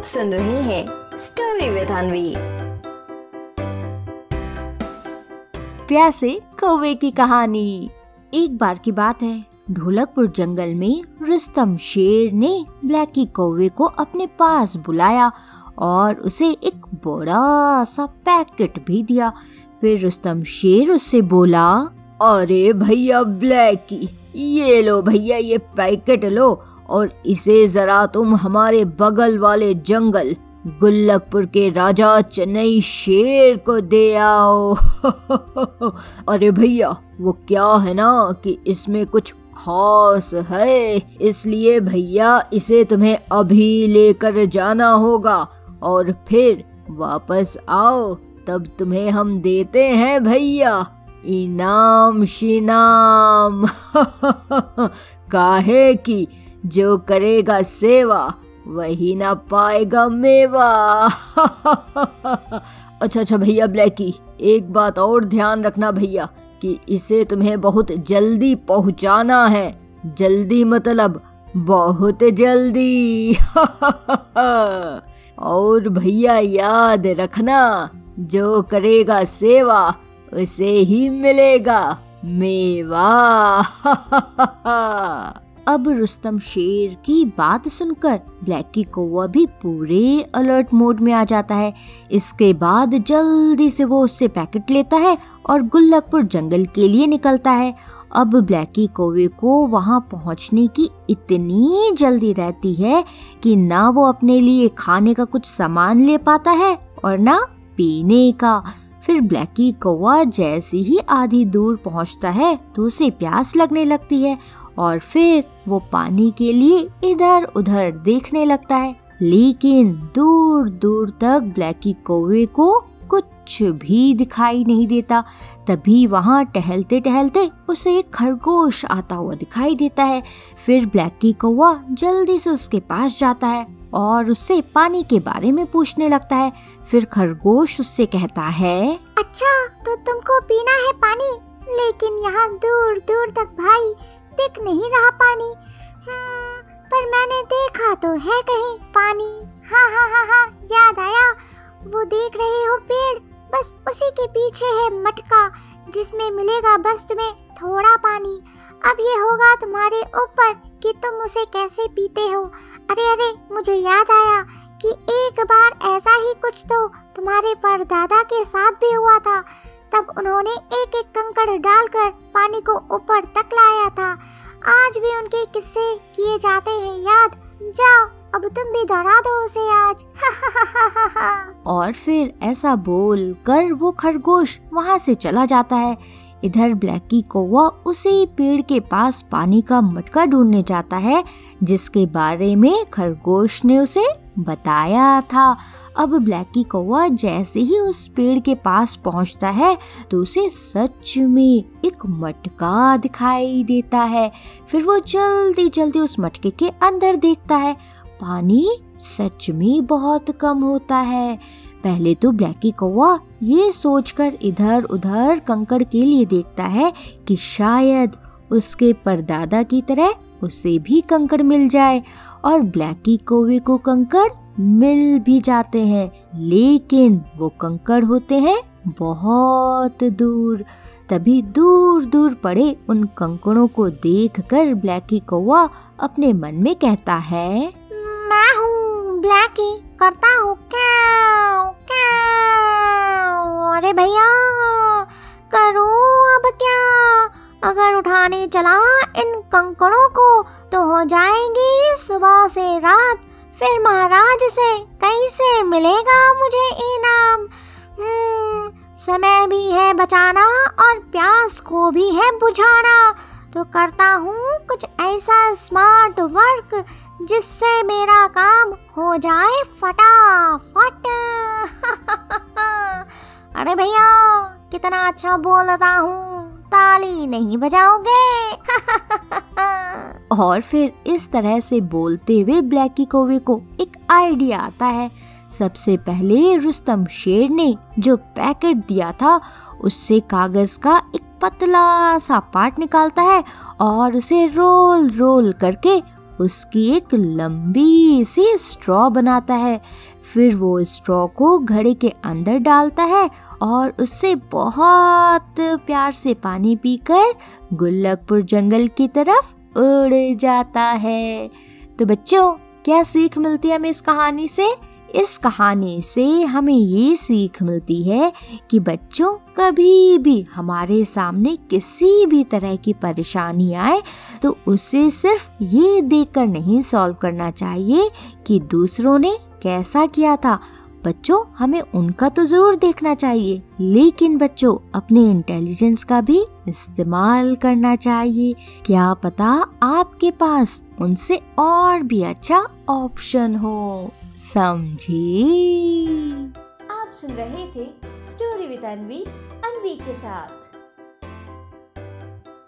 आप सुन रहे हैं स्टोरी विद अनवी प्यासे कौवे की कहानी। एक बार की बात है, ढोलकपुर जंगल में रुस्तम शेर ने ब्लैकी कौवे को अपने पास बुलाया और उसे एक बड़ा सा पैकेट भी दिया। फिर रुस्तम शेर उससे बोला, अरे भैया ब्लैकी, ये लो भैया, ये पैकेट लो और इसे जरा तुम हमारे बगल वाले जंगल, गुल्लकपुर के राजा चेन्नई शेर को दे आओ। अरे भैया, वो क्या है ना कि इसमें कुछ खास है, इसलिए भैया इसे तुम्हें अभी लेकर जाना होगा और फिर वापस आओ, तब तुम्हें हम देते हैं भैया। इनाम शिनाम। काहे की जो करेगा सेवा, वही ना पाएगा मेवा। अच्छा अच्छा भैया ब्लैकी, एक बात और ध्यान रखना भैया, कि इसे तुम्हें बहुत जल्दी पहुंचाना है। जल्दी मतलब बहुत जल्दी। और भैया याद रखना, जो करेगा सेवा, उसे ही मिलेगा मेवा। अब रुस्तम शेर की बात सुनकर ब्लैकी कौवा भी पूरे अलर्ट मोड में आ जाता है। इसके बाद जल्दी से वो उससे पैकेट लेता है और गुल्लकपुर जंगल के लिए निकलता है। अब ब्लैकी कौवे को वहाँ पहुँचने की इतनी जल्दी रहती है कि ना वो अपने लिए खाने का कुछ सामान ले पाता है और ना पीने का। फिर ब्लैकी कौवा जैसे ही आधी दूर पहुँचता है तो उसे प्यास लगने लगती है और फिर वो पानी के लिए इधर उधर देखने लगता है। लेकिन दूर दूर तक ब्लैकी कौवे को कुछ भी दिखाई नहीं देता। तभी वहाँ टहलते टहलते उसे एक खरगोश आता हुआ दिखाई देता है। फिर ब्लैकी कौवा जल्दी से उसके पास जाता है और उससे पानी के बारे में पूछने लगता है। फिर खरगोश उससे कहता है अच्छा तो तुमको पीना है पानी, लेकिन यहाँ दूर दूर तक भाई दिख नहीं रहा पानी। हम्म, पर मैंने देखा तो है कहीं पानी। हाँ हाँ हाँ हाँ याद आया। वो देख रहे हो पेड़? बस उसी के पीछे है मटका जिसमें मिलेगा बस तुम्हें थोड़ा पानी। अब ये होगा तुम्हारे ऊपर कि तुम उसे कैसे पीते हो। अरे अरे मुझे याद आया कि एक बार ऐसा ही कुछ तो तुम्हारे परदादा के साथ भी हुआ था। तब उन्होंने एक एक कंकड़ डालकर पानी को ऊपर तक लाया था। आज भी उनके किस्से किए जाते हैं, याद। जाओ, अब तुम भी दोहरा दो उसे आज। और फिर ऐसा बोल कर वो खरगोश वहाँ से चला जाता है। इधर ब्लैकी कौवा उसी पेड़ के पास पानी का मटका ढूँढने जाता है, जिसके बारे में खरगोश ने उसे बताया था। अब ब्लैकी कौवा जैसे ही उस पेड़ के पास पहुँचता है तो उसे सच में एक मटका दिखाई देता है। फिर वो जल्दी जल्दी उस मटके के अंदर देखता है। पानी सच में बहुत कम होता है। पहले तो ब्लैकी कौवा ये सोचकर इधर उधर कंकड़ के लिए देखता है कि शायद उसके परदादा की तरह उसे भी कंकड़ मिल जाए। और ब्लैकी कौवे को कंकड़ मिल भी जाते हैं, लेकिन वो कंकड़ होते हैं बहुत दूर। तभी दूर दूर पड़े उन कंकड़ों को देखकर ब्लैकी कौवा अपने मन में कहता है, मैं हूँ ब्लैकी, करता हूँ क्या अरे भैया, करूँ अब क्या? अगर उठाने चला इन कंकड़ों को तो हो जाएगी सुबह से रात, फिर महाराज से कैसे मिलेगा मुझे इनाम। हम्म, समय भी है बचाना और प्यास को भी है बुझाना। तो करता हूँ कुछ ऐसा स्मार्ट वर्क जिससे मेरा काम हो जाए फटाफट। अरे भैया कितना अच्छा बोलता हूँ। ताली नहीं बजाओगे? और फिर इस तरह से बोलते हुए ब्लैकी कोवे को एक आइडिया आता है। सबसे पहले रुस्तम शेर ने जो पैकेट दिया था, उससे कागज़ का एक पतला सा पार्ट निकालता है और उसे रोल रोल करके उसकी एक लंबी सी स्ट्रॉ बनाता है। फिर वो स्ट्रॉ को घड़े के अंदर डालता है और उससे बहुत प्यार से पानी पीकर गुल्लकपुर जंगल की तरफ़ उड़ जाता है। तो बच्चों, क्या सीख मिलती है हमें इस कहानी से? इस कहानी से हमें ये सीख मिलती है कि बच्चों, कभी भी हमारे सामने किसी भी तरह की परेशानी आए तो उसे सिर्फ़ ये देखकर नहीं सॉल्व करना चाहिए कि दूसरों ने कैसा किया था बच्चों, हमें उनका तो ज़रूर देखना चाहिए, लेकिन बच्चों, अपने इंटेलिजेंस का भी इस्तेमाल करना चाहिए। क्या पता आपके पास उनसे और भी अच्छा ऑप्शन हो। समझे? आप सुन रहे थे स्टोरी विद अनवी अनवी के साथ।